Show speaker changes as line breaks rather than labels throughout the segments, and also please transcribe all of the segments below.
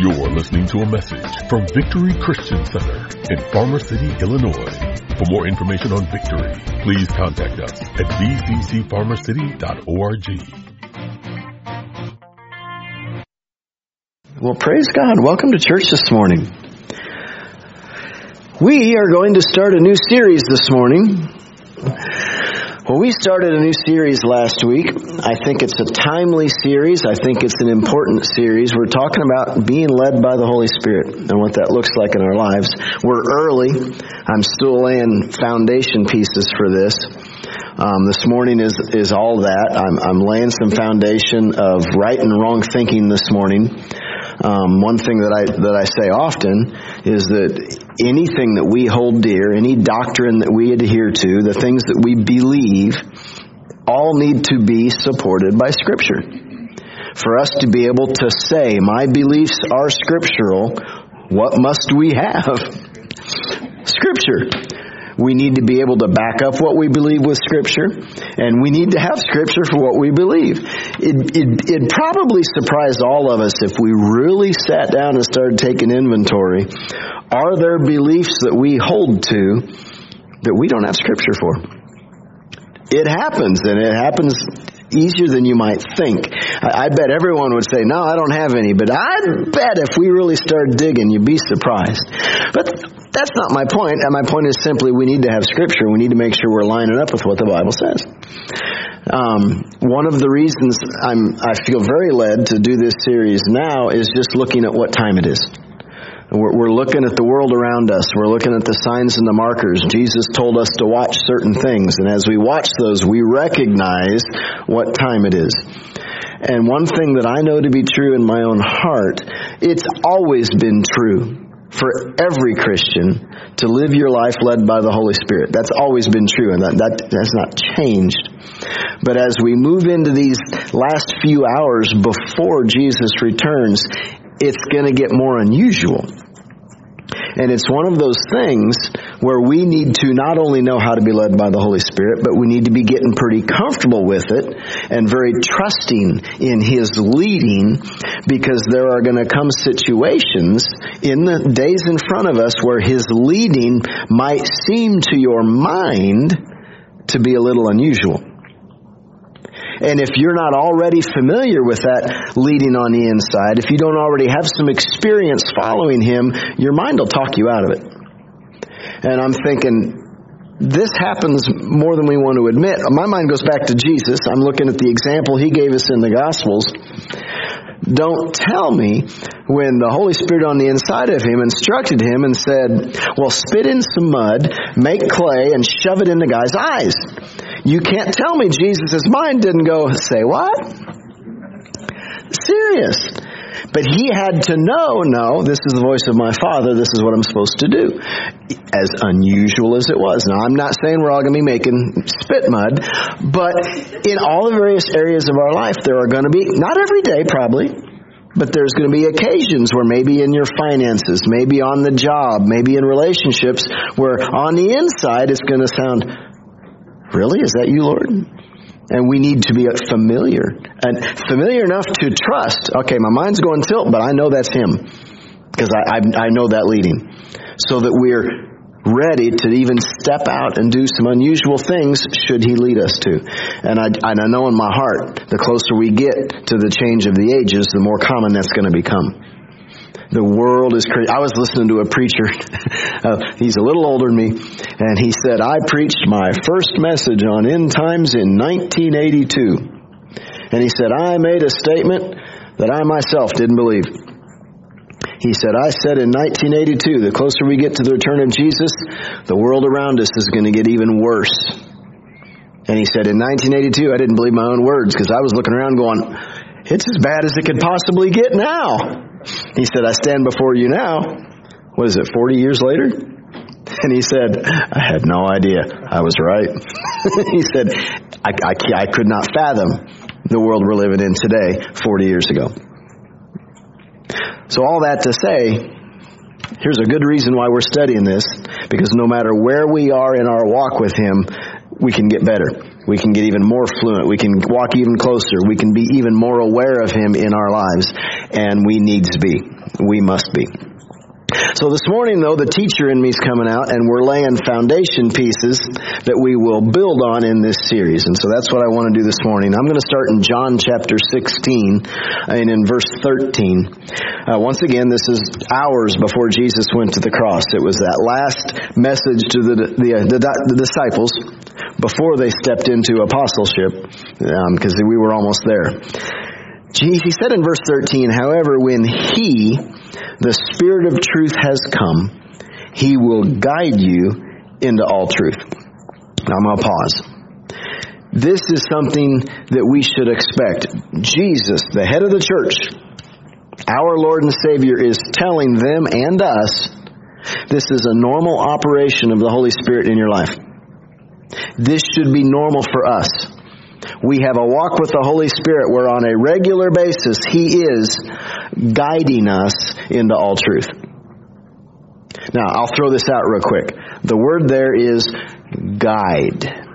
You're listening to a message from Victory Christian Center in Farmer City, Illinois. For more information on Victory, please contact us at vccfarmercity.org.
Well, praise God. Welcome to church this morning. We are going to start a new series this morning. Well, we started a new series last week. I think it's a timely series. I think it's an important series. We're talking about being led by the Holy Spirit and what that looks like in our lives. We're early. I'm still laying foundation pieces for this. Um, this morning is is all that. I'm, I'm laying some foundation of right and wrong thinking this morning. Um, one thing that I that I say often is that anything that we hold dear, any doctrine that we adhere to, the things that we believe, all need to be supported by Scripture. For us to be able to say, my beliefs are scriptural, what must we have? Scripture. We need to be able to back up what we believe with Scripture, and we need to have Scripture for what we believe. It, it, it probably surprised all of us if we really sat down and started taking inventory. Are there beliefs that we hold to that we don't have Scripture for? It happens, and it happens easier than you might think. I, I bet everyone would say, no, I don't have any, but I bet if we really start digging, you'd be surprised. But that's not my point, and my point is simply we need to have Scripture. We need to make sure we're lining up with what the Bible says. Um, one of the reasons I'm, I feel very led to do this series now is just looking at what time it is. We're, we're looking at the world around us. We're looking at the signs and the markers. Jesus told us to watch certain things, and as we watch those, we recognize what time it is. And one thing that I know to be true in my own heart, it's always been true for every Christian to live your life led by the Holy Spirit. That's always been true, and that, that has not changed. But as we move into these last few hours before Jesus returns, it's going to get more unusual. And it's one of those things where we need to not only know how to be led by the Holy Spirit, but we need to be getting pretty comfortable with it and very trusting in His leading because there are going to come situations in the days in front of us where His leading might seem to your mind to be a little unusual. And if you're not already familiar with that leading on the inside, if you don't already have some experience following him, your mind will talk you out of it. And I'm thinking, this happens more than we want to admit. My mind goes back to Jesus. I'm looking at the example he gave us in the Gospels. Don't tell me when the Holy Spirit on the inside of him instructed him and said, Well, spit in some mud, make clay, and shove it in the guy's eyes. You can't tell me Jesus' mind didn't go, Say what? Serious. But he had to know, no, this is the voice of my Father, this is what I'm supposed to do. As unusual as it was. Now, I'm not saying we're all going to be making spit mud, but in all the various areas of our life, there are going to be, not every day probably, but there's going to be occasions where maybe in your finances, maybe on the job, maybe in relationships, where on the inside it's going to sound, really? Is that you, Lord? And we need to be familiar. And familiar enough to trust. Okay, my mind's going tilt, but I know that's Him. Because I, I, I know that leading. So that we're ready to even step out and do some unusual things should He lead us to. And I, and I know in my heart, the closer we get to the change of the ages, the more common that's going to become. The world is crazy. I was listening to a preacher. uh, he's a little older than me, and he said, "I preached my first message on end times in 1982." And he said, "I made a statement that I myself didn't believe." He said, "I said in 1982, the closer we get to the return of Jesus, the world around us is going to get even worse." And he said, "In 1982, I didn't believe my own words because I was looking around going." It's as bad as it could possibly get now. He said, I stand before you now. What is it, 40 years later? And he said, I had no idea. I was right. he said, I, I, I could not fathom the world we're living in today 40 years ago. So, all that to say, here's a good reason why we're studying this because no matter where we are in our walk with Him, we can get better. We can get even more fluent. We can walk even closer. We can be even more aware of Him in our lives. And we need to be. We must be. So this morning though, the teacher in me is coming out and we're laying foundation pieces that we will build on in this series. And so that's what I want to do this morning. I'm going to start in John chapter 16 and in verse 13. Uh, once again, this is hours before Jesus went to the cross. It was that last message to the, the, the, the disciples before they stepped into apostleship because um, we were almost there. He said in verse 13, however, when he, the Spirit of truth has come, He will guide you into all truth. Now I'm going to pause. This is something that we should expect. Jesus, the head of the church, our Lord and Savior, is telling them and us this is a normal operation of the Holy Spirit in your life. This should be normal for us. We have a walk with the Holy Spirit where on a regular basis He is guiding us into all truth. Now, I'll throw this out real quick. The word there is guide.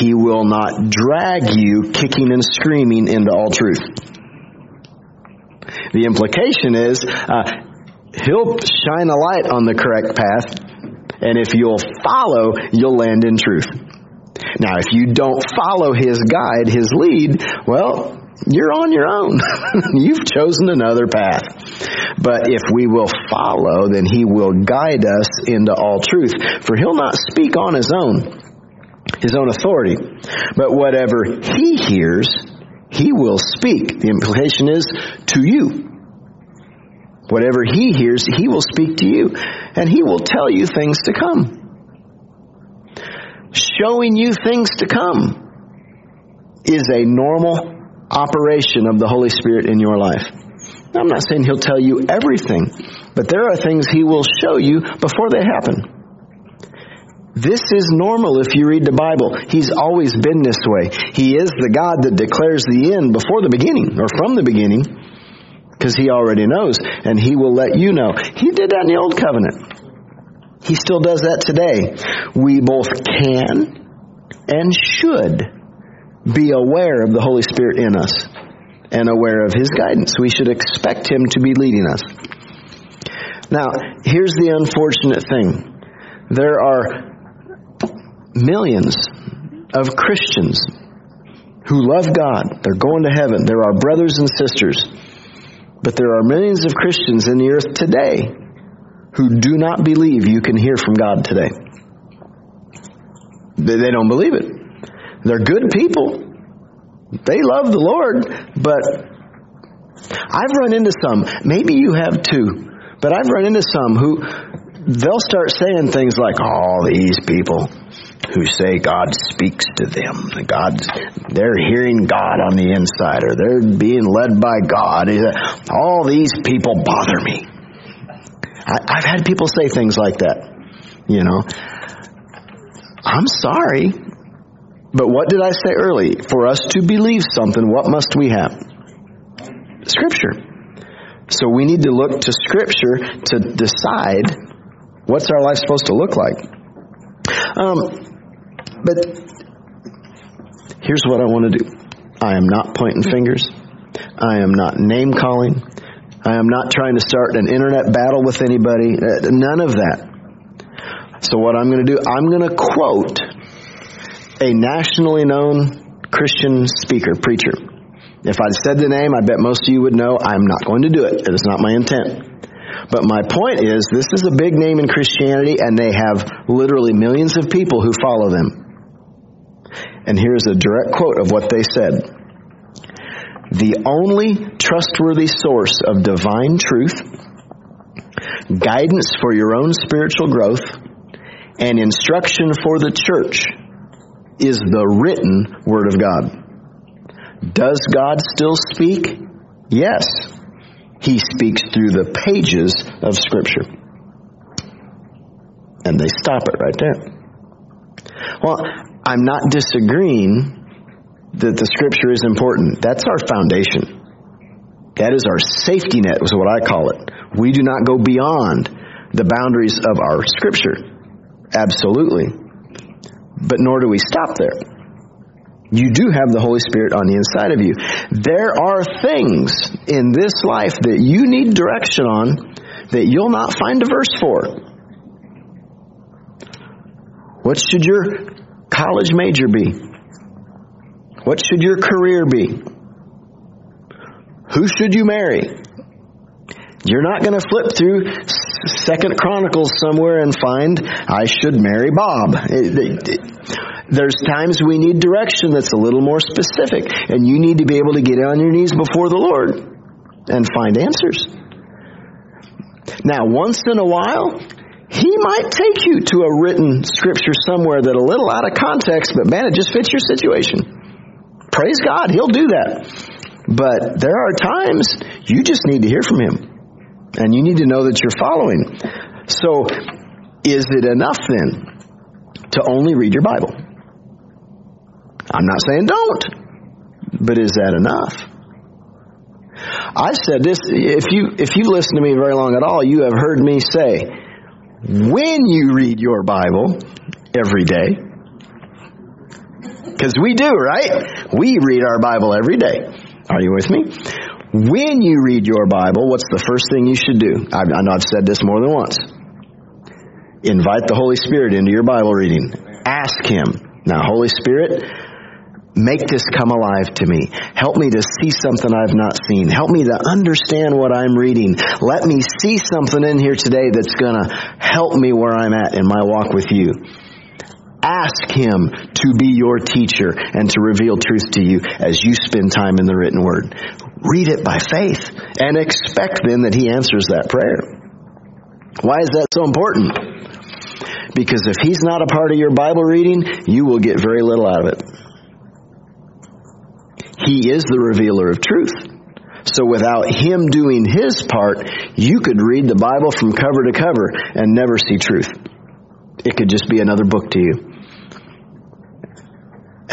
He will not drag you kicking and screaming into all truth. The implication is uh, he'll shine a light on the correct path, and if you'll follow, you'll land in truth. Now, if you don't follow his guide, his lead, well, you're on your own. You've chosen another path. But if we will follow, then He will guide us into all truth. For He'll not speak on His own, His own authority. But whatever He hears, He will speak. The implication is to you. Whatever He hears, He will speak to you. And He will tell you things to come. Showing you things to come is a normal operation of the Holy Spirit in your life. I'm not saying He'll tell you everything, but there are things He will show you before they happen. This is normal if you read the Bible. He's always been this way. He is the God that declares the end before the beginning, or from the beginning, because He already knows, and He will let you know. He did that in the Old Covenant. He still does that today. We both can and should be aware of the Holy Spirit in us and aware of His guidance. We should expect Him to be leading us. Now, here's the unfortunate thing. There are millions of Christians who love God. They're going to heaven. There are our brothers and sisters. But there are millions of Christians in the earth today who do not believe you can hear from God today. They don't believe it. They're good people. They love the Lord, but I've run into some, maybe you have too, but I've run into some who they'll start saying things like, all oh, these people who say God speaks to them. God, they're hearing God on the inside, or they're being led by God. All these people bother me. I, I've had people say things like that. You know, I'm sorry. But what did I say early? For us to believe something, what must we have? Scripture. So we need to look to Scripture to decide what's our life supposed to look like. Um, but here's what I want to do I am not pointing fingers, I am not name calling, I am not trying to start an internet battle with anybody, uh, none of that. So, what I'm going to do, I'm going to quote a nationally known Christian speaker, preacher. If I'd said the name, I bet most of you would know I'm not going to do it. It is not my intent. But my point is, this is a big name in Christianity, and they have literally millions of people who follow them. And here's a direct quote of what they said The only trustworthy source of divine truth, guidance for your own spiritual growth, and instruction for the church is the written Word of God. Does God still speak? Yes. He speaks through the pages of Scripture. And they stop it right there. Well, I'm not disagreeing that the Scripture is important. That's our foundation. That is our safety net, is what I call it. We do not go beyond the boundaries of our Scripture. Absolutely. But nor do we stop there. You do have the Holy Spirit on the inside of you. There are things in this life that you need direction on that you'll not find a verse for. What should your college major be? What should your career be? Who should you marry? You're not going to flip through Second Chronicles somewhere and find I should marry Bob. There's times we need direction that's a little more specific, and you need to be able to get on your knees before the Lord and find answers. Now, once in a while, He might take you to a written scripture somewhere that a little out of context, but man, it just fits your situation. Praise God, He'll do that. But there are times you just need to hear from Him. And you need to know that you're following. So, is it enough then to only read your Bible? I'm not saying don't, but is that enough? I've said this, if you, if you listen to me very long at all, you have heard me say, when you read your Bible every day, because we do, right? We read our Bible every day. Are you with me? When you read your Bible, what's the first thing you should do? I, I know I've said this more than once. Invite the Holy Spirit into your Bible reading. Ask Him. Now, Holy Spirit, Make this come alive to me. Help me to see something I've not seen. Help me to understand what I'm reading. Let me see something in here today that's going to help me where I'm at in my walk with you. Ask Him to be your teacher and to reveal truth to you as you spend time in the written word. Read it by faith and expect then that He answers that prayer. Why is that so important? Because if He's not a part of your Bible reading, you will get very little out of it. He is the revealer of truth. So without Him doing His part, you could read the Bible from cover to cover and never see truth. It could just be another book to you.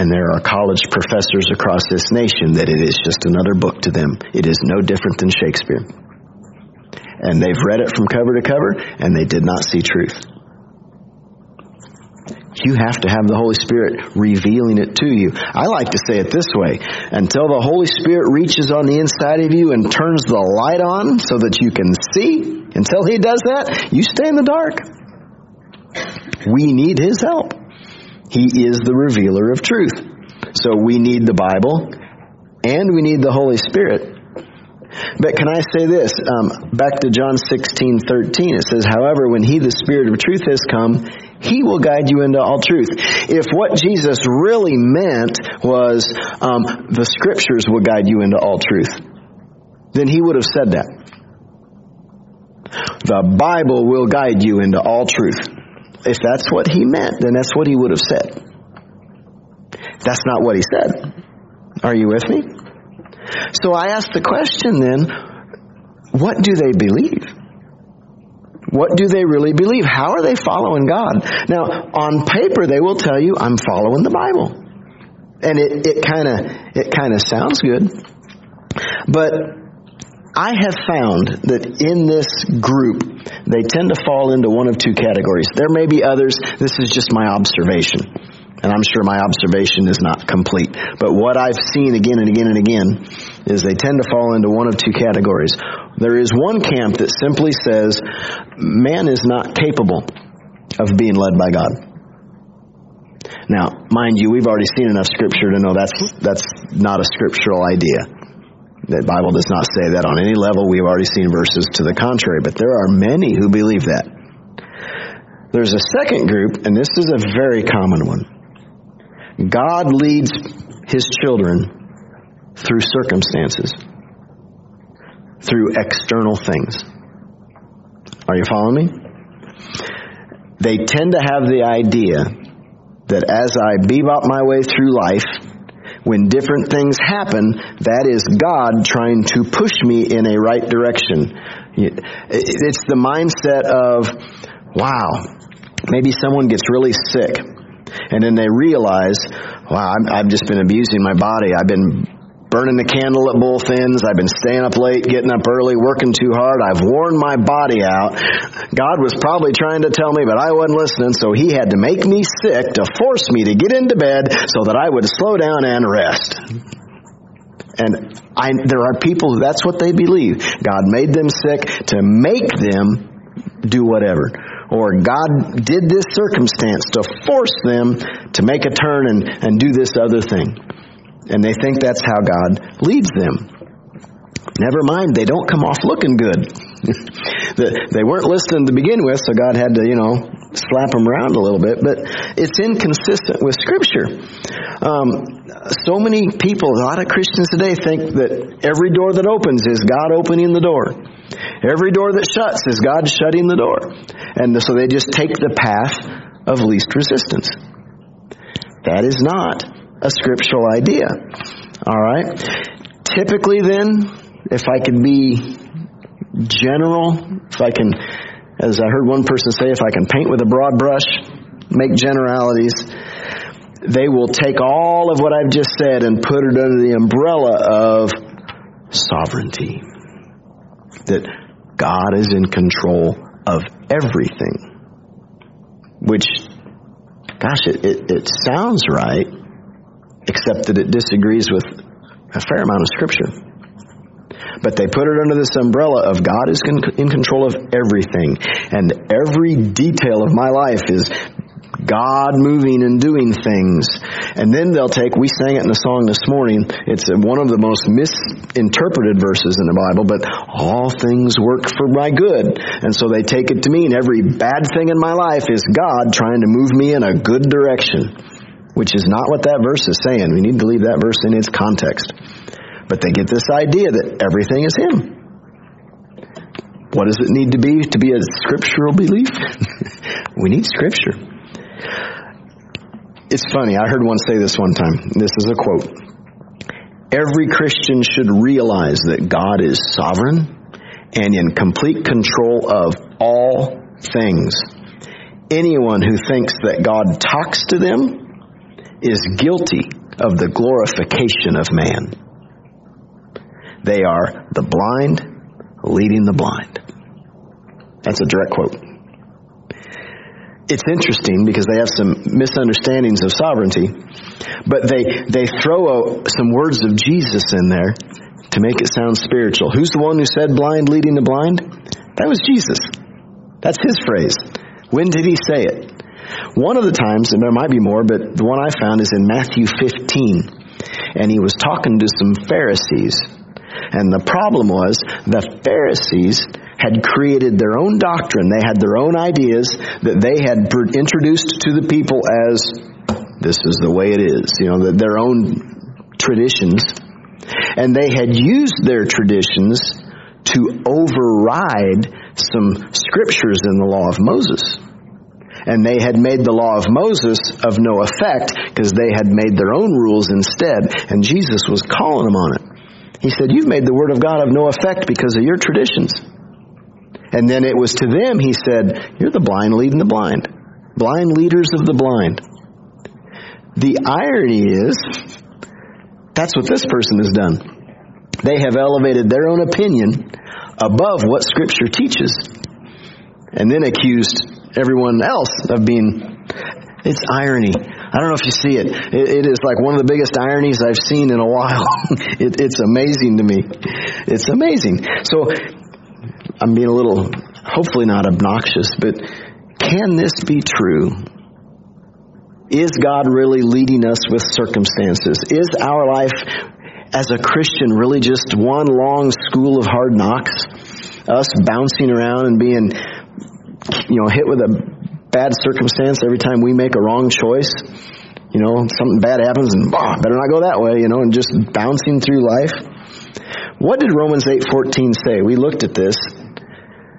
And there are college professors across this nation that it is just another book to them. It is no different than Shakespeare. And they've read it from cover to cover and they did not see truth. You have to have the Holy Spirit revealing it to you. I like to say it this way until the Holy Spirit reaches on the inside of you and turns the light on so that you can see, until He does that, you stay in the dark. We need His help. He is the revealer of truth. So we need the Bible and we need the Holy Spirit. But can I say this? Um, back to John 16, 13, it says, However, when He, the Spirit of truth, has come, he will guide you into all truth. If what Jesus really meant was um, the scriptures will guide you into all truth, then he would have said that. The Bible will guide you into all truth. If that's what he meant, then that's what he would have said. That's not what he said. Are you with me? So I ask the question then, what do they believe? What do they really believe? How are they following God? Now, on paper, they will tell you, I'm following the Bible. And it, kind of, it kind of sounds good. But I have found that in this group, they tend to fall into one of two categories. There may be others. This is just my observation. And I'm sure my observation is not complete. But what I've seen again and again and again is they tend to fall into one of two categories. There is one camp that simply says man is not capable of being led by God. Now, mind you, we've already seen enough scripture to know that's that's not a scriptural idea. The Bible does not say that on any level. We've already seen verses to the contrary, but there are many who believe that. There's a second group, and this is a very common one. God leads his children through circumstances, through external things. Are you following me? They tend to have the idea that as I bebop my way through life, when different things happen, that is God trying to push me in a right direction. It's the mindset of, wow, maybe someone gets really sick and then they realize, wow, i have just been abusing my body. I've been burning the candle at both ends. I've been staying up late, getting up early, working too hard. I've worn my body out. God was probably trying to tell me, but I wasn't listening, so He had to make me sick to force me to get into bed so that I would slow down and rest. And I, there are people, that's what they believe. God made them sick to make them do whatever. Or God did this circumstance to force them to make a turn and, and do this other thing and they think that's how God leads them. Never mind, they don't come off looking good. they weren't listening to begin with, so God had to, you know, slap them around a little bit. But it's inconsistent with Scripture. Um, so many people, a lot of Christians today, think that every door that opens is God opening the door. Every door that shuts is God shutting the door. And so they just take the path of least resistance. That is not a scriptural idea. All right? Typically, then, if I could be general, if I can, as I heard one person say, if I can paint with a broad brush, make generalities, they will take all of what I've just said and put it under the umbrella of sovereignty. That God is in control of everything. Which, gosh, it, it, it sounds right, except that it disagrees with a fair amount of Scripture. But they put it under this umbrella of God is in control of everything, and every detail of my life is God moving and doing things. And then they'll take, we sang it in the song this morning, it's one of the most misinterpreted verses in the Bible, but all things work for my good. And so they take it to mean every bad thing in my life is God trying to move me in a good direction which is not what that verse is saying. We need to leave that verse in its context. But they get this idea that everything is Him. What does it need to be to be a scriptural belief? we need Scripture. It's funny, I heard one say this one time. This is a quote. Every Christian should realize that God is sovereign and in complete control of all things. Anyone who thinks that God talks to them is guilty of the glorification of man. They are the blind leading the blind. That's a direct quote. It's interesting because they have some misunderstandings of sovereignty, but they, they throw a, some words of Jesus in there to make it sound spiritual. Who's the one who said blind leading the blind? That was Jesus. That's his phrase. When did he say it? One of the times, and there might be more, but the one I found is in Matthew 15. And he was talking to some Pharisees. And the problem was the Pharisees had created their own doctrine. They had their own ideas that they had introduced to the people as this is the way it is, you know, their own traditions. And they had used their traditions to override some scriptures in the law of Moses and they had made the law of Moses of no effect because they had made their own rules instead, and Jesus was calling them on it. He said, You've made the word of God of no effect because of your traditions. And then it was to them, he said, You're the blind leading the blind. Blind leaders of the blind. The irony is, that's what this person has done. They have elevated their own opinion above what Scripture teaches, and then accused everyone else of being. It's irony. I don't know if you see it. it. It is like one of the biggest ironies I've seen in a while. it, it's amazing to me. It's amazing. So I'm being a little, hopefully not obnoxious, but can this be true? Is God really leading us with circumstances? Is our life as a Christian really just one long school of hard knocks? Us bouncing around and being you know, hit with a bad circumstance every time we make a wrong choice. You know, something bad happens and oh, better not go that way, you know, and just bouncing through life. What did Romans 8:14 say? We looked at this.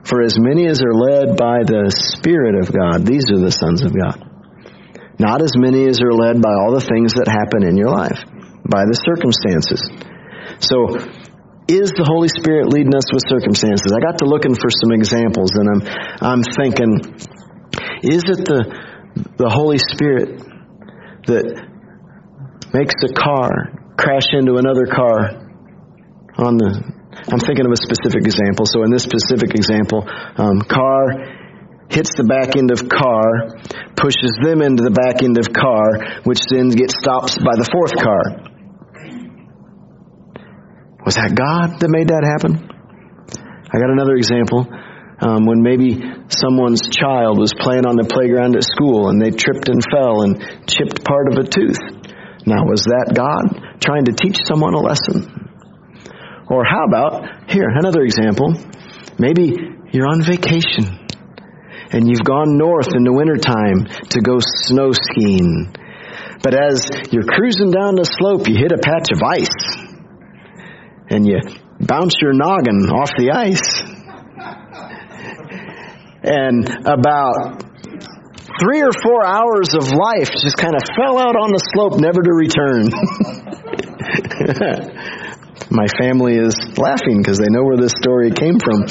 For as many as are led by the Spirit of God, these are the sons of God. Not as many as are led by all the things that happen in your life, by the circumstances. So is the Holy Spirit leading us with circumstances? I got to looking for some examples and I'm, I'm thinking, is it the, the Holy Spirit that makes a car crash into another car on the I'm thinking of a specific example. So in this specific example, um, car hits the back end of car, pushes them into the back end of car, which then gets stopped by the fourth car. Was that God that made that happen? I got another example. Um, when maybe someone's child was playing on the playground at school and they tripped and fell and chipped part of a tooth. Now, was that God trying to teach someone a lesson? Or how about, here, another example. Maybe you're on vacation and you've gone north in the wintertime to go snow skiing. But as you're cruising down the slope, you hit a patch of ice and you bounce your noggin off the ice and about three or four hours of life just kind of fell out on the slope, never to return. My family is laughing because they know where this story came from.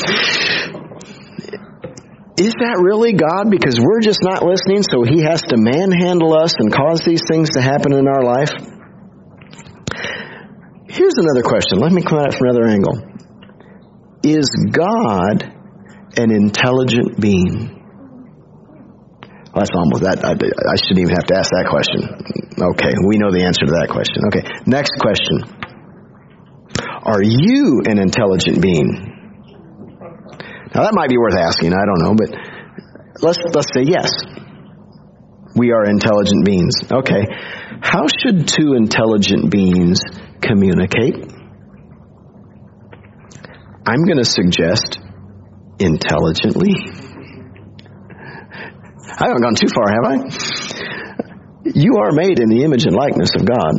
Is that really God? Because we're just not listening, so He has to manhandle us and cause these things to happen in our life? Here's another question. Let me come at it from another angle. Is God an intelligent being? Well, that's almost that. I, I shouldn't even have to ask that question. Okay, we know the answer to that question. Okay, next question. Are you an intelligent being? Now that might be worth asking. I don't know, but let's let's say yes. We are intelligent beings. Okay. How should two intelligent beings communicate? I'm going to suggest intelligently. I haven't gone too far, have I? You are made in the image and likeness of God.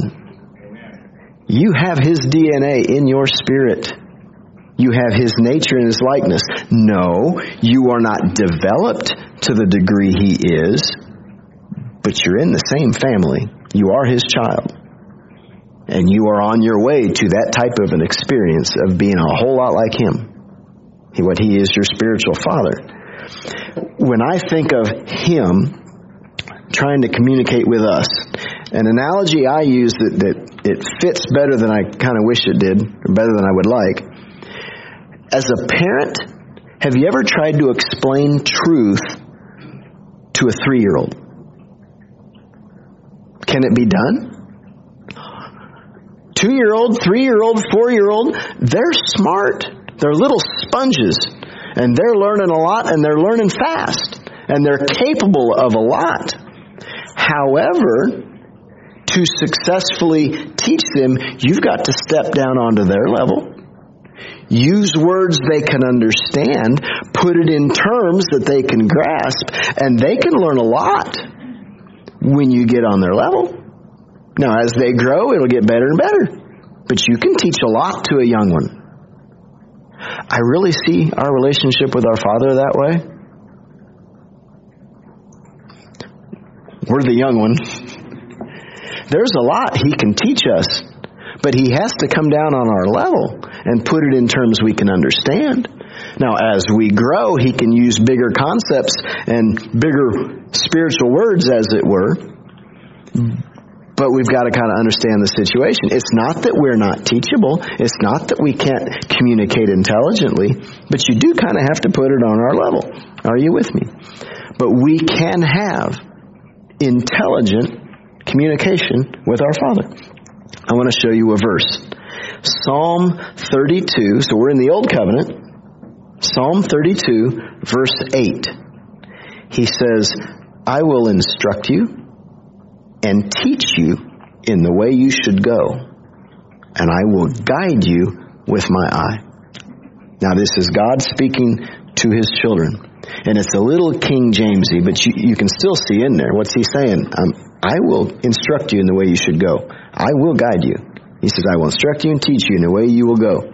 You have His DNA in your spirit. You have His nature and His likeness. No, you are not developed to the degree He is, but you're in the same family. You are His child. And you are on your way to that type of an experience of being a whole lot like Him what He is your spiritual father. When I think of Him trying to communicate with us, an analogy I use that, that it fits better than I kind of wish it did, or better than I would like. As a parent, have you ever tried to explain truth to a three year old? Can it be done? Two year old, three year old, four year old, they're smart. They're little sponges and they're learning a lot and they're learning fast and they're capable of a lot. However, to successfully teach them, you've got to step down onto their level. Use words they can understand, put it in terms that they can grasp, and they can learn a lot when you get on their level. Now, as they grow, it'll get better and better. But you can teach a lot to a young one. I really see our relationship with our Father that way. We're the young one. There's a lot He can teach us, but He has to come down on our level and put it in terms we can understand. Now, as we grow, He can use bigger concepts and bigger spiritual words, as it were but we've got to kind of understand the situation. It's not that we're not teachable. It's not that we can't communicate intelligently, but you do kind of have to put it on our level. Are you with me? But we can have intelligent communication with our Father. I want to show you a verse. Psalm 32, so we're in the Old Covenant. Psalm 32, verse 8. He says, I will instruct you and teach you in the way you should go, and I will guide you with my eye. Now, this is God speaking to his children. And it's a little King Jamesy, but you, you can still see in there. What's he saying? Um, I will instruct you in the way you should go. I will guide you. He says, I will instruct you and teach you in the way you will go.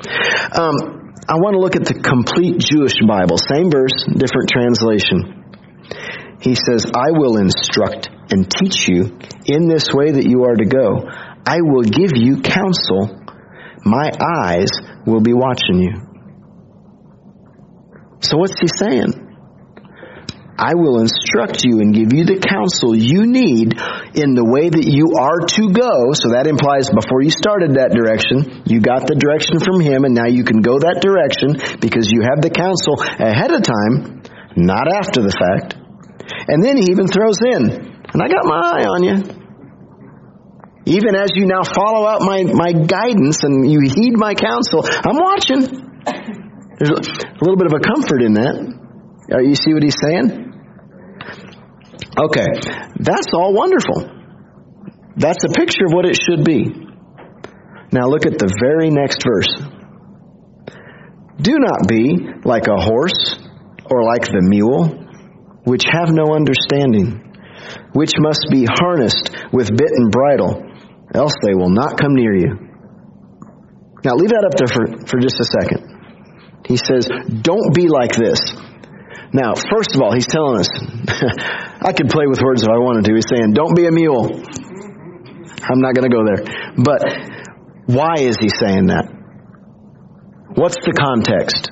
Um, I want to look at the complete Jewish Bible. Same verse, different translation. He says, I will instruct and teach you in this way that you are to go. I will give you counsel. My eyes will be watching you. So what's he saying? I will instruct you and give you the counsel you need in the way that you are to go. So that implies before you started that direction, you got the direction from Him and now you can go that direction because you have the counsel ahead of time, not after the fact. And then He even throws in, and I got my eye on you. Even as you now follow out my, my guidance and you heed my counsel, I'm watching. There's a little bit of a comfort in that. Uh, you see what he's saying? Okay, that's all wonderful. That's a picture of what it should be. Now look at the very next verse. Do not be like a horse or like the mule, which have no understanding, which must be harnessed with bit and bridle, else they will not come near you. Now leave that up there for, for just a second. He says, Don't be like this. Now, first of all, he's telling us, I could play with words if I wanted to. He's saying, don't be a mule. I'm not going to go there. But why is he saying that? What's the context?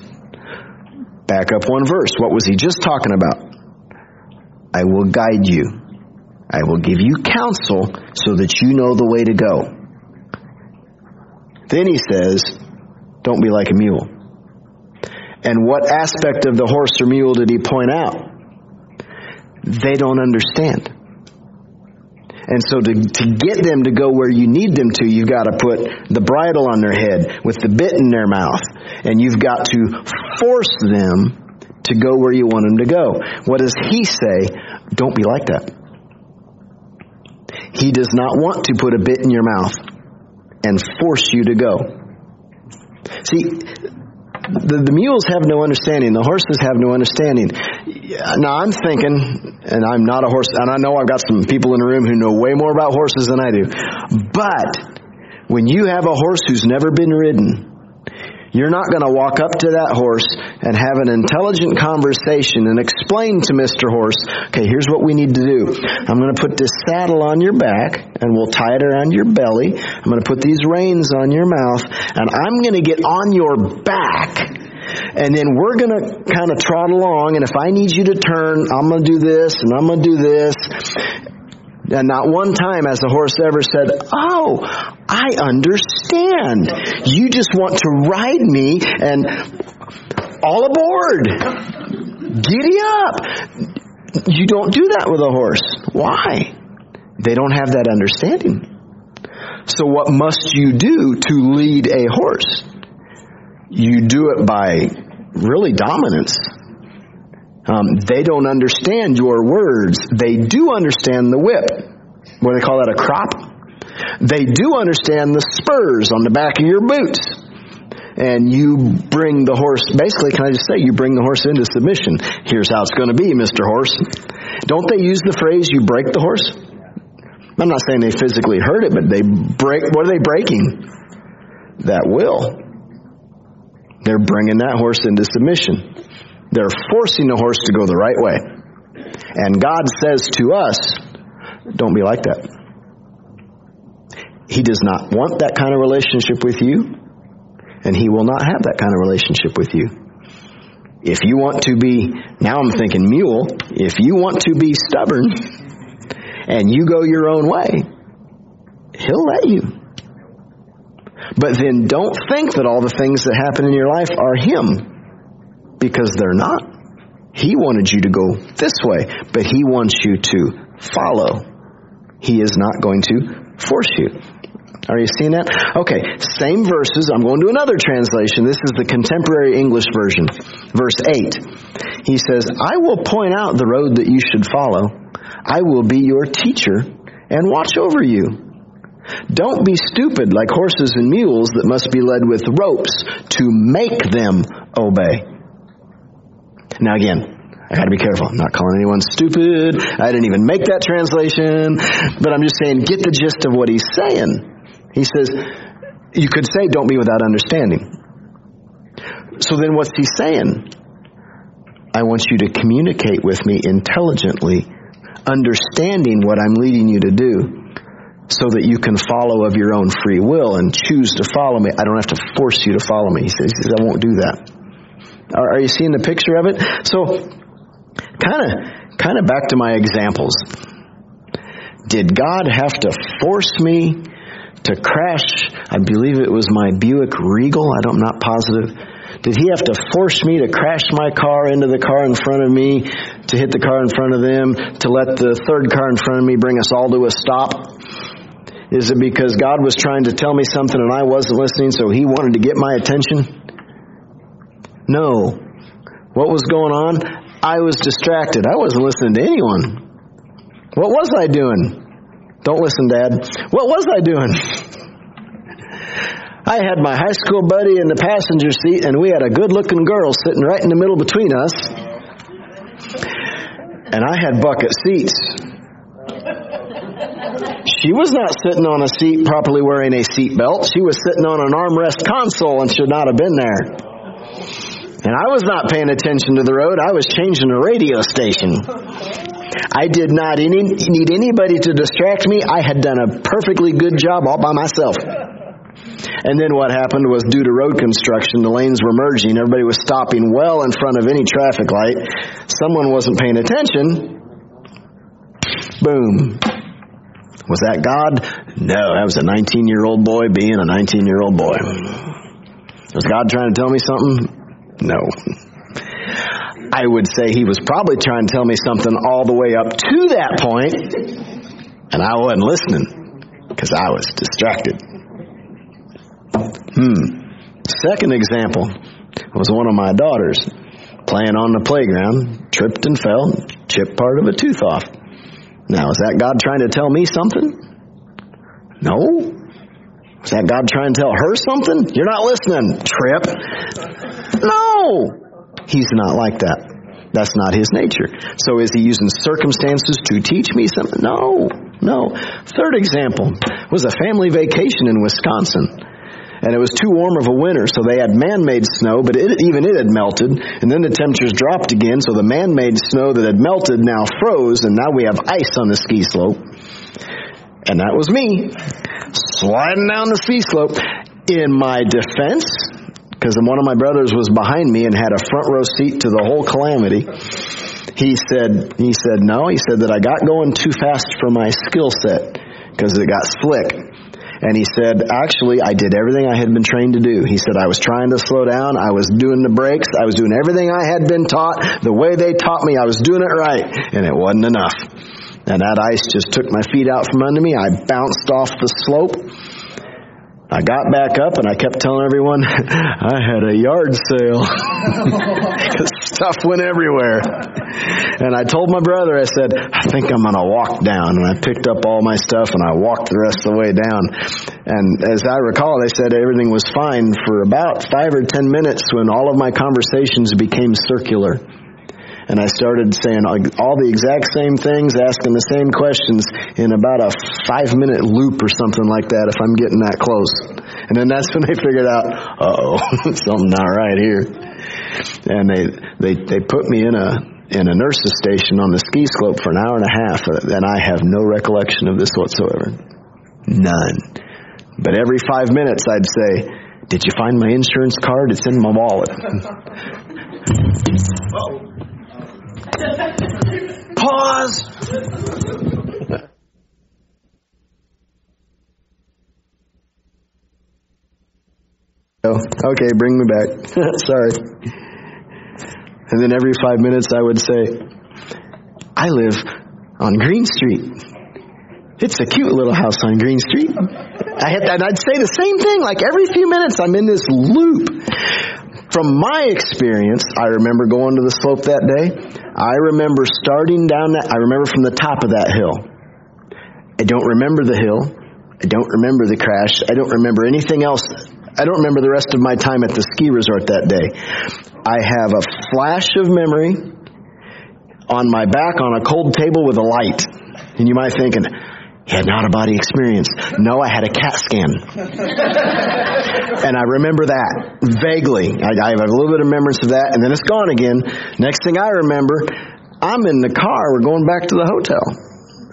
Back up one verse. What was he just talking about? I will guide you. I will give you counsel so that you know the way to go. Then he says, don't be like a mule. And what aspect of the horse or mule did he point out? They don't understand. And so to, to get them to go where you need them to, you've got to put the bridle on their head with the bit in their mouth. And you've got to force them to go where you want them to go. What does he say? Don't be like that. He does not want to put a bit in your mouth and force you to go. See, the, the mules have no understanding. The horses have no understanding. Now I'm thinking, and I'm not a horse, and I know I've got some people in the room who know way more about horses than I do. But when you have a horse who's never been ridden, you're not going to walk up to that horse and have an intelligent conversation and explain to Mr. Horse, okay, here's what we need to do. I'm going to put this saddle on your back and we'll tie it around your belly. I'm going to put these reins on your mouth and I'm going to get on your back and then we're going to kind of trot along and if I need you to turn, I'm going to do this and I'm going to do this and not one time has the horse ever said, Oh, I understand. You just want to ride me and all aboard. Giddy up. You don't do that with a horse. Why? They don't have that understanding. So what must you do to lead a horse? You do it by really dominance. Um, they don't understand your words. They do understand the whip. What do they call that? A crop? They do understand the spurs on the back of your boots. And you bring the horse, basically, can I just say, you bring the horse into submission. Here's how it's going to be, Mr. Horse. Don't they use the phrase, you break the horse? I'm not saying they physically hurt it, but they break, what are they breaking? That will. They're bringing that horse into submission. They're forcing the horse to go the right way. And God says to us, don't be like that. He does not want that kind of relationship with you, and He will not have that kind of relationship with you. If you want to be, now I'm thinking mule, if you want to be stubborn and you go your own way, He'll let you. But then don't think that all the things that happen in your life are Him because they're not. He wanted you to go this way, but He wants you to follow. He is not going to force you. Are you seeing that? Okay, same verses. I'm going to another translation. This is the contemporary English version. Verse 8. He says, I will point out the road that you should follow. I will be your teacher and watch over you. Don't be stupid like horses and mules that must be led with ropes to make them obey. Now again, I gotta be careful. I'm not calling anyone stupid. I didn't even make that translation. But I'm just saying, get the gist of what he's saying. He says, you could say, don't be without understanding. So then what's he saying? I want you to communicate with me intelligently, understanding what I'm leading you to do, so that you can follow of your own free will and choose to follow me. I don't have to force you to follow me. He says, I won't do that. Are, you seeing the picture of it? So, kind of, kind of back to my examples. Did God have to force me to crash? I believe it was my Buick Regal. I don't, I'm not positive. Did he have to force me to crash my car into the car in front of me, to hit the car in front of them, to let the third car in front of me bring us all to a stop? Is it because God was trying to tell me something and I wasn't listening, so he wanted to get my attention? No. What was going on? I was distracted. I wasn't listening to anyone. What was I doing? Don't listen, Dad. What was I doing? I had my high school buddy in the passenger seat, and we had a good looking girl sitting right in the middle between us. And I had bucket seats. She was not sitting on a seat properly wearing a seat belt. She was sitting on an armrest console and should not have been there. And I was not paying attention to the road. I was changing a radio station. I did not any, need anybody to distract me. I had done a perfectly good job all by myself. And then what happened was due to road construction, the lanes were merging. Everybody was stopping well in front of any traffic light. Someone wasn't paying attention. Boom. Was that God? No, that was a 19 year old boy being a 19 year old boy. Was God trying to tell me something? No. I would say he was probably trying to tell me something all the way up to that point, and I wasn't listening because I was distracted. Hmm. Second example was one of my daughters playing on the playground, tripped and fell, chipped part of a tooth off. Now, is that God trying to tell me something? No. Is that God trying to tell her something? You're not listening. Trip. No. He's not like that. That's not his nature. So is he using circumstances to teach me something? No, no. Third example was a family vacation in Wisconsin. And it was too warm of a winter, so they had man-made snow, but it, even it had melted. And then the temperatures dropped again, so the man-made snow that had melted now froze, and now we have ice on the ski slope. And that was me, sliding down the ski slope. In my defense, because one of my brothers was behind me and had a front row seat to the whole calamity. He said, he said, no, he said that I got going too fast for my skill set because it got slick. And he said, actually, I did everything I had been trained to do. He said, I was trying to slow down. I was doing the brakes. I was doing everything I had been taught. The way they taught me, I was doing it right. And it wasn't enough. And that ice just took my feet out from under me. I bounced off the slope I got back up and I kept telling everyone I had a yard sale. stuff went everywhere. And I told my brother, I said, I think I'm going to walk down. And I picked up all my stuff and I walked the rest of the way down. And as I recall, they said everything was fine for about five or ten minutes when all of my conversations became circular. And I started saying all the exact same things, asking the same questions in about a five minute loop or something like that if I'm getting that close. And then that's when they figured out, oh, something not right here. And they, they, they put me in a, in a nurse's station on the ski slope for an hour and a half, uh, and I have no recollection of this whatsoever. None. But every five minutes I'd say, Did you find my insurance card? It's in my wallet. Pause. Oh, okay, bring me back. Sorry. And then every five minutes I would say, I live on Green Street. It's a cute little house on Green Street. I had, and I'd say the same thing, like every few minutes I'm in this loop. From my experience, I remember going to the slope that day. I remember starting down that, I remember from the top of that hill. I don't remember the hill. I don't remember the crash. I don't remember anything else. I don't remember the rest of my time at the ski resort that day. I have a flash of memory on my back on a cold table with a light. And you might think, had an out of body experience. No, I had a CAT scan. and I remember that vaguely. I, I, have a little bit of remembrance of that, and then it's gone again. Next thing I remember, I'm in the car. We're going back to the hotel.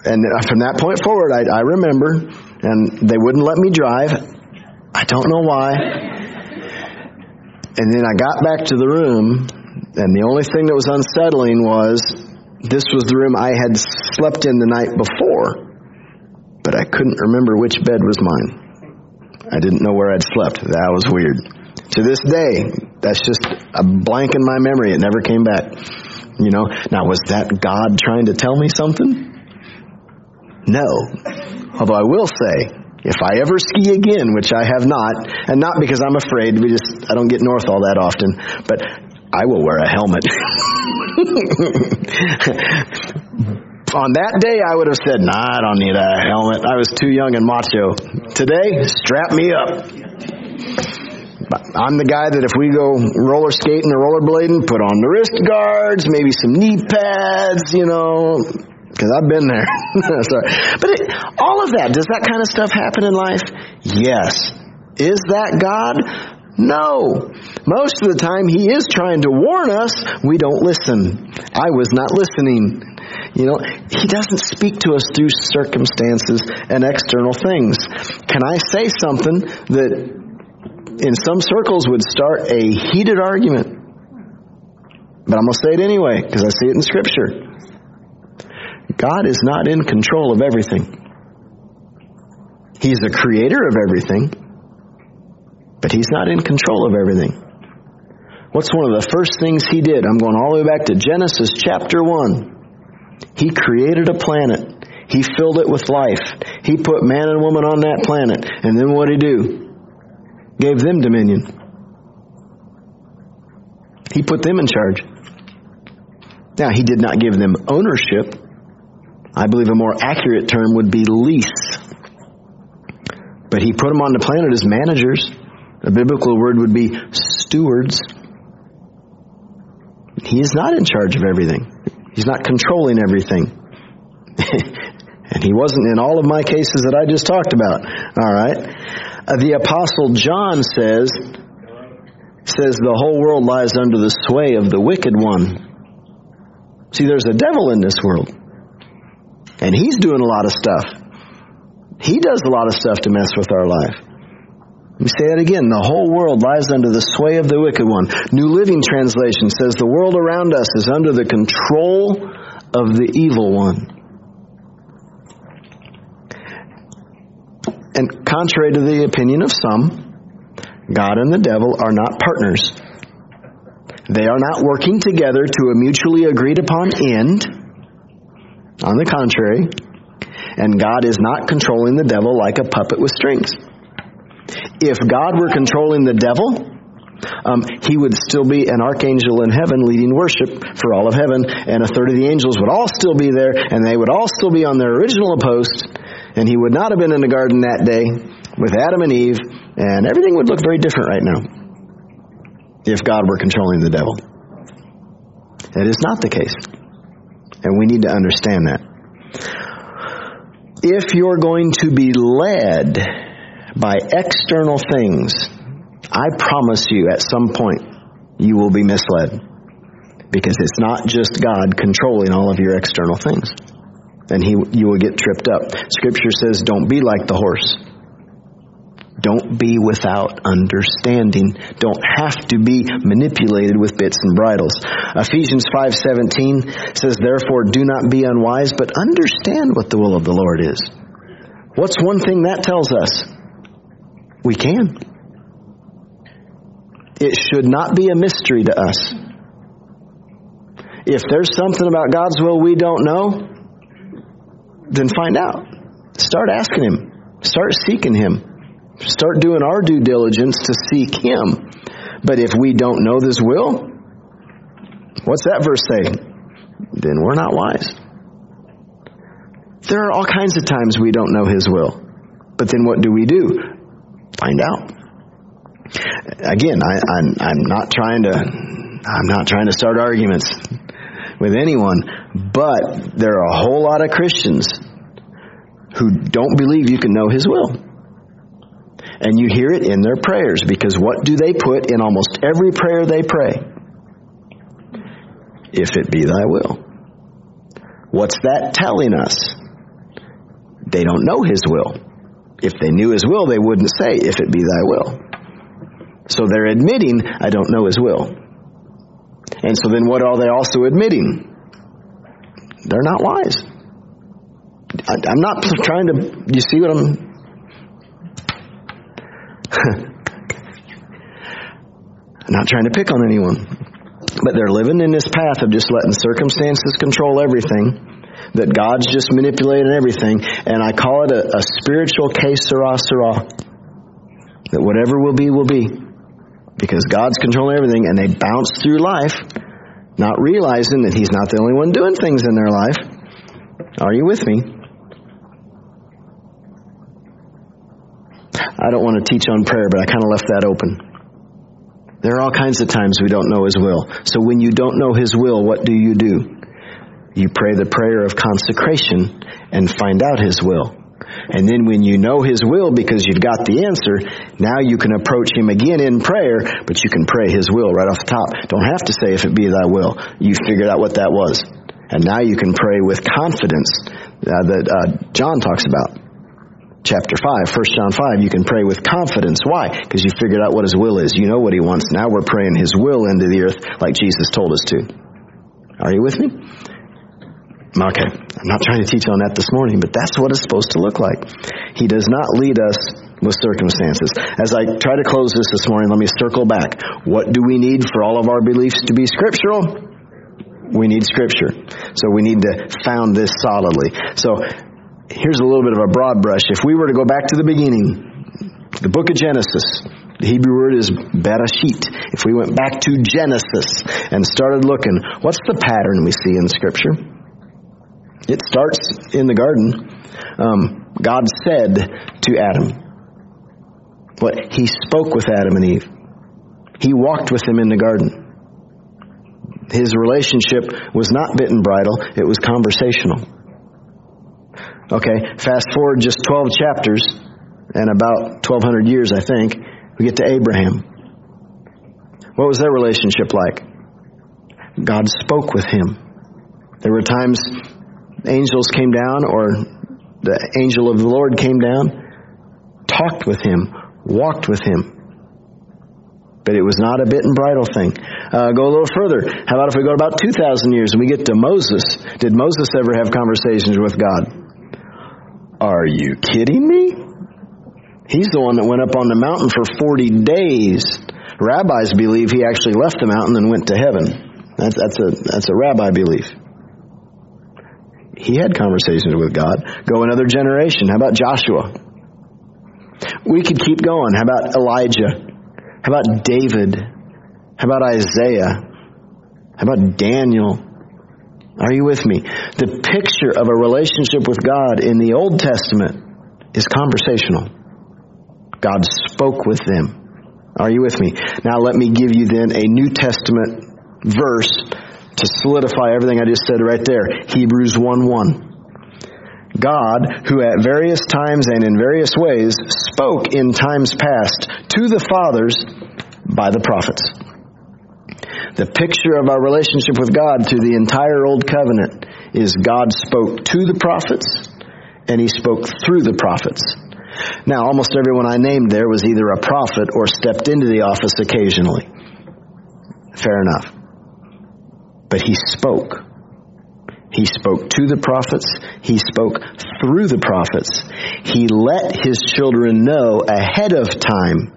And uh, from that point forward, I, I remember, and they wouldn't let me drive. I don't know why. And then I got back to the room, and the only thing that was unsettling was this was the room I had slept in the night before, but I couldn't remember which bed was mine. I didn't know where I'd slept. That was weird. To this day, that's just a blank in my memory. It never came back. You know, now was that God trying to tell me something? No. Although I will say, if I ever ski again, which I have not, and not because I'm afraid, we just I don't get north all that often, but I will wear a helmet. On that day, I would have said, nah, I don't need a helmet. I was too young and macho. Today, strap me up. I'm the guy that if we go roller skating or rollerblading, put on the wrist guards, maybe some knee pads, you know, because I've been there. but it, all of that, does that kind of stuff happen in life? Yes. Is that God? No. Most of the time, He is trying to warn us. We don't listen. I was not listening. You know, He doesn't speak to us through circumstances and external things. Can I say something that in some circles would start a heated argument? But I'm going to say it anyway because I see it in Scripture. God is not in control of everything. He's the creator of everything, but He's not in control of everything. What's one of the first things He did? I'm going all the way back to Genesis chapter 1. He created a planet. He filled it with life. He put man and woman on that planet. And then what did he do? Gave them dominion. He put them in charge. Now, he did not give them ownership. I believe a more accurate term would be lease. But he put them on the planet as managers. A biblical word would be stewards. He is not in charge of everything. He's not controlling everything. and he wasn't in all of my cases that I just talked about. All right. Uh, the apostle John says says the whole world lies under the sway of the wicked one. See, there's a devil in this world. And he's doing a lot of stuff. He does a lot of stuff to mess with our life. Let me say that again. The whole world lies under the sway of the wicked one. New Living Translation says the world around us is under the control of the evil one. And contrary to the opinion of some, God and the devil are not partners. They are not working together to a mutually agreed upon end. On the contrary, and God is not controlling the devil like a puppet with strings. If God were controlling the devil, um, he would still be an archangel in heaven leading worship for all of heaven, and a third of the angels would all still be there, and they would all still be on their original post, and he would not have been in the garden that day with Adam and Eve, and everything would look very different right now if God were controlling the devil. That is not the case. And we need to understand that. If you're going to be led by external things, I promise you at some point you will be misled. Because it's not just God controlling all of your external things. And he, you will get tripped up. Scripture says, don't be like the horse. Don't be without understanding. Don't have to be manipulated with bits and bridles. Ephesians 5:17 says therefore do not be unwise but understand what the will of the Lord is. What's one thing that tells us? We can. It should not be a mystery to us. If there's something about God's will we don't know, then find out. Start asking Him. Start seeking Him. Start doing our due diligence to seek Him. But if we don't know this will, what's that verse say? Then we're not wise. There are all kinds of times we don't know His will. But then what do we do? Find out. Again, I, I'm, I'm not trying to I'm not trying to start arguments with anyone, but there are a whole lot of Christians who don't believe you can know His will. And you hear it in their prayers because what do they put in almost every prayer they pray? If it be thy will. What's that telling us? They don't know his will. If they knew his will, they wouldn't say, if it be thy will. So they're admitting, I don't know his will. And so then what are they also admitting? they're not wise. I, I'm not trying to, you see what I'm. I'm not trying to pick on anyone. But they're living in this path of just letting circumstances control everything that God's just manipulating everything, and I call it a, a spiritual que sera sera. That whatever will be, will be. Because God's controlling everything, and they bounce through life, not realizing that He's not the only one doing things in their life. Are you with me? I don't want to teach on prayer, but I kind of left that open. There are all kinds of times we don't know His will. So when you don't know His will, what do you do? You pray the prayer of consecration and find out His will. And then when you know His will because you've got the answer, now you can approach Him again in prayer, but you can pray His will right off the top. Don't have to say if it be thy will. You figured out what that was. And now you can pray with confidence uh, that uh, John talks about. Chapter 5, 1 John 5, you can pray with confidence. Why? Because you figured out what His will is. You know what He wants. Now we're praying His will into the earth like Jesus told us to. Are you with me? Okay, I'm not trying to teach on that this morning, but that's what it's supposed to look like. He does not lead us with circumstances. As I try to close this this morning, let me circle back. What do we need for all of our beliefs to be scriptural? We need scripture. So we need to found this solidly. So here's a little bit of a broad brush. If we were to go back to the beginning, the book of Genesis, the Hebrew word is bereshit. If we went back to Genesis and started looking, what's the pattern we see in scripture? It starts in the garden. Um, God said to Adam, what he spoke with Adam and Eve. He walked with them in the garden. His relationship was not bit and bridle, it was conversational. Okay, fast forward just 12 chapters and about 1200 years, I think, we get to Abraham. What was their relationship like? God spoke with him. There were times angels came down or the angel of the Lord came down, talked with him, walked with him. But it was not a bit and bridle thing. Uh, go a little further. How about if we go about 2,000 years and we get to Moses? Did Moses ever have conversations with God? Are you kidding me? He's the one that went up on the mountain for 40 days. Rabbis believe he actually left the mountain and went to heaven. That's, that's, a, that's a rabbi belief. He had conversations with God. Go another generation. How about Joshua? We could keep going. How about Elijah? How about David? How about Isaiah? How about Daniel? Are you with me? The picture of a relationship with God in the Old Testament is conversational. God spoke with them. Are you with me? Now let me give you then a New Testament verse to solidify everything I just said right there. Hebrews 1 1. God, who at various times and in various ways spoke in times past to the fathers by the prophets. The picture of our relationship with God through the entire Old Covenant is God spoke to the prophets and He spoke through the prophets. Now, almost everyone I named there was either a prophet or stepped into the office occasionally. Fair enough. But he spoke. He spoke to the prophets. He spoke through the prophets. He let his children know ahead of time.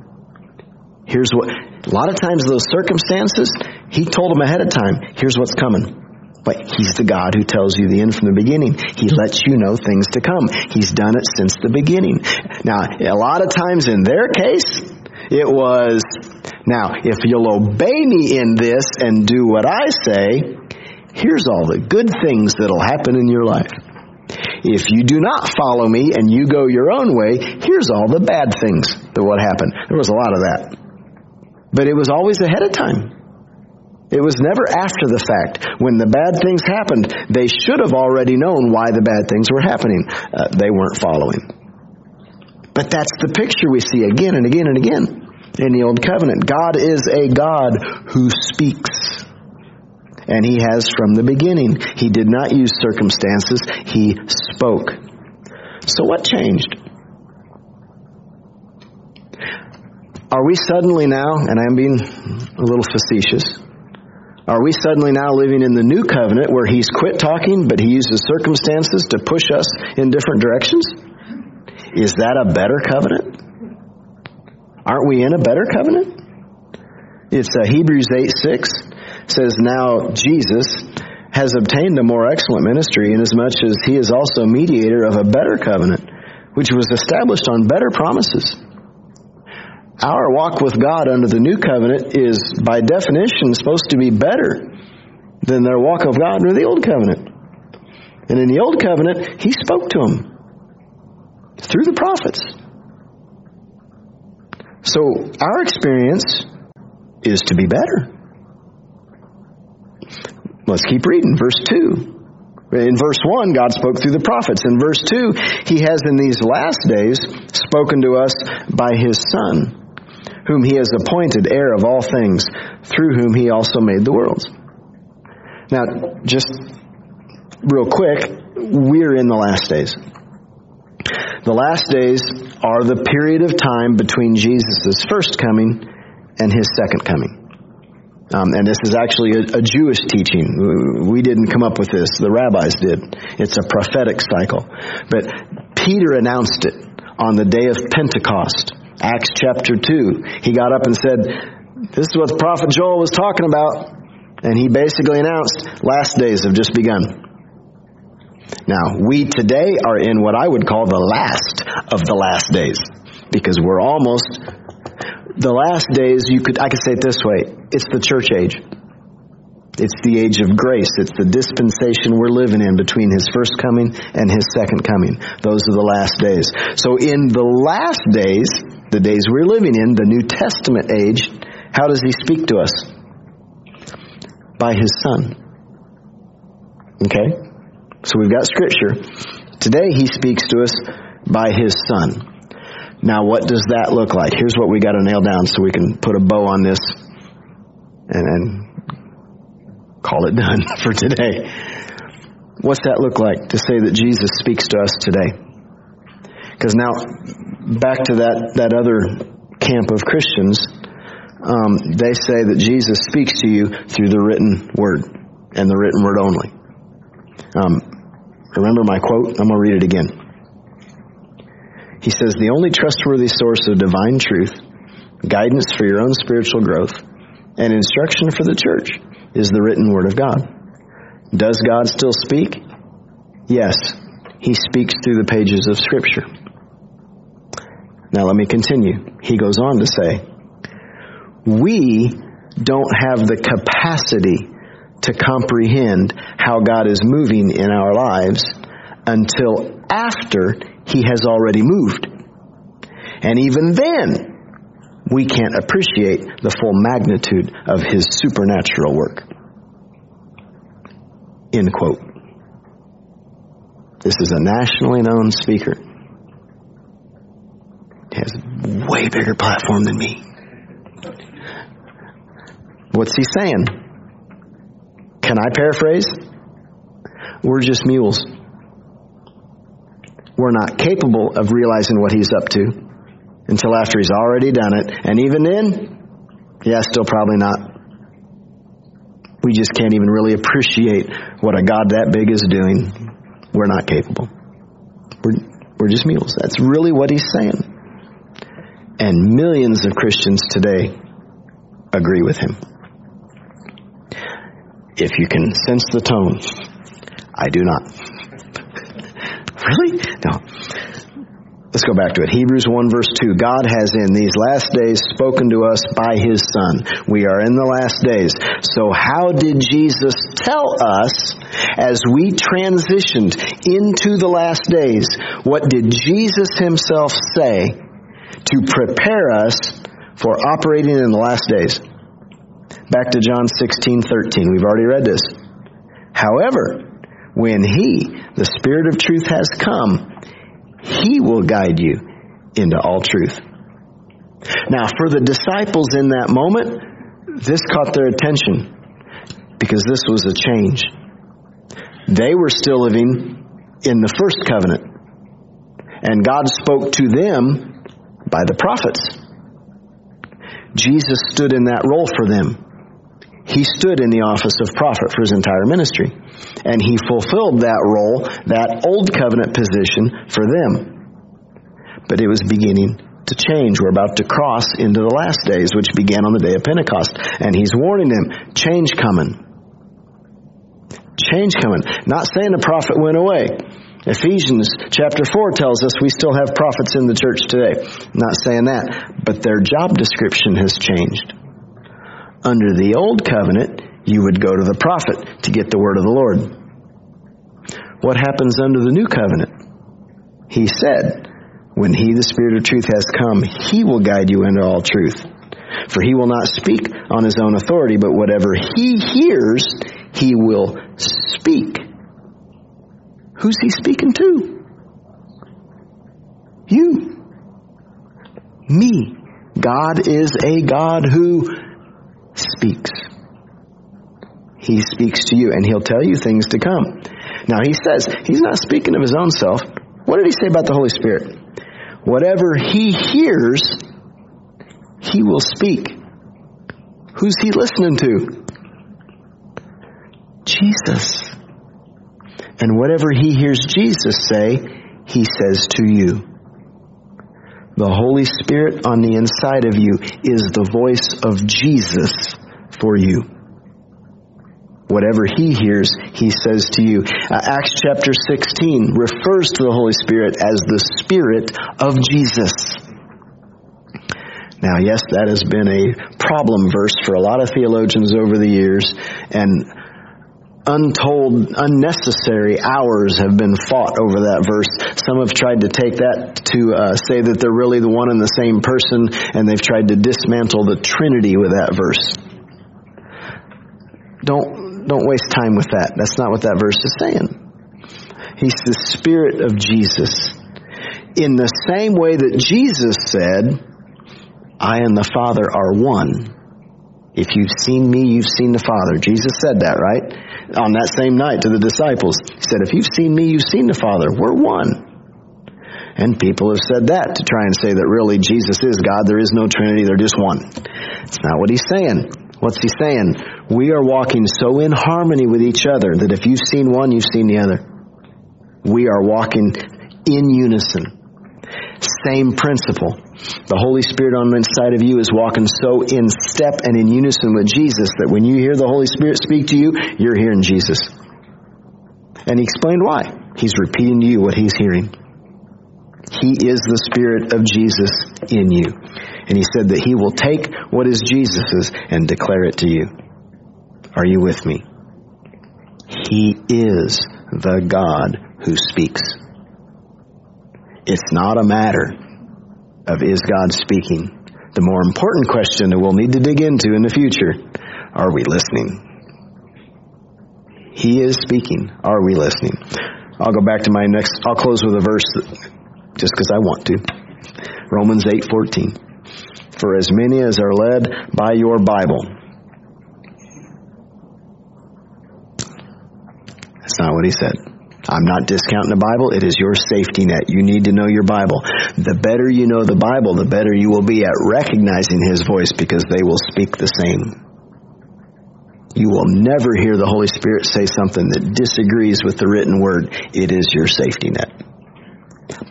Here's what, a lot of times those circumstances, he told them ahead of time, here's what's coming. But he's the God who tells you the end from the beginning. He lets you know things to come. He's done it since the beginning. Now, a lot of times in their case, it was, now, if you'll obey me in this and do what I say, here's all the good things that'll happen in your life. If you do not follow me and you go your own way, here's all the bad things that would happen. There was a lot of that. But it was always ahead of time. It was never after the fact. When the bad things happened, they should have already known why the bad things were happening. Uh, they weren't following. But that's the picture we see again and again and again in the Old Covenant. God is a God who speaks. And He has from the beginning. He did not use circumstances, He spoke. So what changed? Are we suddenly now, and I'm being a little facetious, Are we suddenly now living in the new covenant where he's quit talking, but he uses circumstances to push us in different directions? Is that a better covenant? Aren't we in a better covenant? It's uh, Hebrews 8 6 says, Now Jesus has obtained a more excellent ministry inasmuch as he is also mediator of a better covenant, which was established on better promises. Our walk with God under the new covenant is, by definition, supposed to be better than their walk of God under the old covenant. And in the old covenant, he spoke to them through the prophets. So our experience is to be better. Let's keep reading. Verse 2. In verse 1, God spoke through the prophets. In verse 2, He has in these last days spoken to us by His Son whom he has appointed heir of all things, through whom he also made the worlds. Now, just real quick, we're in the last days. The last days are the period of time between Jesus' first coming and his second coming. Um, and this is actually a, a, Jewish teaching. We didn't come up with this, the rabbis did. It's a prophetic cycle. But Peter announced it on the day of Pentecost Acts chapter 2. He got up and said, This is what the prophet Joel was talking about. And he basically announced, Last days have just begun. Now, we today are in what I would call the last of the last days. Because we're almost, the last days, you could, I could say it this way it's the church age. It's the age of grace. It's the dispensation we're living in between His first coming and His second coming. Those are the last days. So in the last days, the days we're living in, the New Testament age, how does He speak to us? By His Son. Okay? So we've got Scripture. Today He speaks to us by His Son. Now, what does that look like? Here's what we got to nail down so we can put a bow on this and, call it done for today. What's that look like to say that Jesus speaks to us today? Because now, back to that, that other camp of Christians, um, they say that Jesus speaks to you through the written word and the written word only. Um, remember my quote? I'm going to read it again. He says, The only trustworthy source of divine truth, guidance for your own spiritual growth, and instruction for the church is the written word of God. Does God still speak? Yes. He speaks through the pages of Scripture. Now let me continue. He goes on to say, we don't have the capacity to comprehend how God is moving in our lives until after He has already moved. And even then, we can't appreciate the full magnitude of His supernatural work. End quote. This is a nationally known speaker He has a way bigger platform than me. What's he saying? Can I paraphrase? We're just mules. We're not capable of realizing what he's up to until after he's already done it. And even then, yeah, still probably not. We just can't even really appreciate what a God that big is doing. We're not capable. We're, we're just mules. That's really what he's saying. And millions of Christians today agree with him. If you can sense the tone, I do not. really? No. Let's go back to it. Hebrews 1 verse 2. God has in these last days spoken to us by His Son. We are in the last days. So how did Jesus tell us as we transitioned into the last days? What did Jesus Himself say to prepare us for operating in the last days. Back to John 16, 13. We've already read this. However, when He, the Spirit of truth, has come, He will guide you into all truth. Now, for the disciples in that moment, this caught their attention because this was a change. They were still living in the first covenant. And God spoke to them by the prophets. Jesus stood in that role for them. He stood in the office of prophet for his entire ministry. And he fulfilled that role, that old covenant position for them. But it was beginning to change. We're about to cross into the last days, which began on the day of Pentecost. And he's warning them, change coming. Change coming. Not saying the prophet went away. Ephesians chapter 4 tells us we still have prophets in the church today. not saying that. But their job description has changed. Under the old covenant, you would go to the prophet to get the word of the Lord. What happens under the new covenant? He said, when he, the Spirit of truth, has come, he will guide you into all truth. For he will not speak on his own authority, but whatever he hears, he will speak. Who's he speaking to? You. Me. God is a God who speaks. He speaks to you and he'll tell you things to come. Now he says, he's not speaking of his own self. What did he say about the Holy Spirit? Whatever he hears, he will speak. Who's he listening to? Jesus. And whatever he hears Jesus say, he says to you. The Holy Spirit on the inside of you is the voice of Jesus for you. Whatever he hears, he says to you. Uh, Acts chapter 16 refers to the Holy Spirit as the Spirit of Jesus. Now, yes, that has been a problem verse for a lot of theologians over the years, and untold, unnecessary hours have been fought over that verse. Some have tried to take that to uh, say that they're really the one and the same person, and they've tried to dismantle the Trinity with that verse. Don't don't waste time with that. That's not what that verse is saying. He's the Spirit of Jesus. In the same way that Jesus said, I and the Father are one. If you've seen me, you've seen the Father. Jesus said that, right? On that same night to the disciples. He said, If you've seen me, you've seen the Father. We're one. And people have said that to try and say that really Jesus is God. There is no Trinity. They're just one. It's not what he's saying. What's he saying? We are walking so in harmony with each other that if you've seen one, you've seen the other. We are walking in unison. Same principle. The Holy Spirit on the inside of you is walking so in step and in unison with Jesus that when you hear the Holy Spirit speak to you, you're hearing Jesus. And he explained why. He's repeating to you what he's hearing. He is the Spirit of Jesus in you. And he said that he will take what is Jesus's and declare it to you. Are you with me? He is the God who speaks. It's not a matter of is God speaking? The more important question that we'll need to dig into in the future are we listening? He is speaking. Are we listening? I'll go back to my next, I'll close with a verse just because I want to. Romans 8:14. For as many as are led by your Bible. That's not what he said. I'm not discounting the Bible. It is your safety net. You need to know your Bible. The better you know the Bible, the better you will be at recognizing His voice because they will speak the same. You will never hear the Holy Spirit say something that disagrees with the written word. It is your safety net.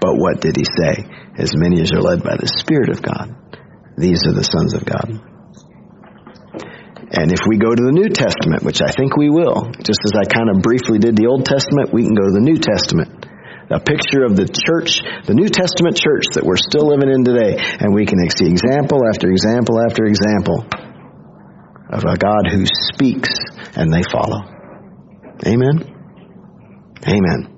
But what did He say? As many as are led by the Spirit of God, these are the sons of God. And if we go to the New Testament, which I think we will, just as I kind of briefly did the Old Testament, we can go to the New Testament. A picture of the church, the New Testament church that we're still living in today. And we can see example after example after example of a God who speaks and they follow. Amen? Amen.